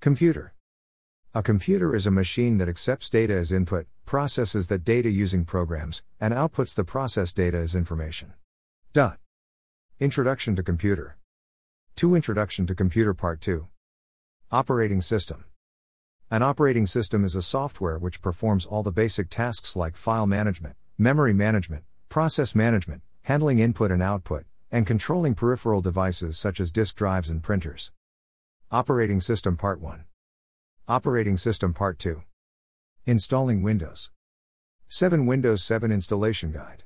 Computer. A computer is a machine that accepts data as input, processes that data using programs, and outputs the processed data as information. Dot. Introduction to Computer. 2 Introduction to Computer Part 2. Operating System. An operating system is a software which performs all the basic tasks like file management, memory management, process management, handling input and output, and controlling peripheral devices such as disk drives and printers. Operating System Part 1. Operating System Part 2. Installing Windows 7 Windows 7 Installation Guide.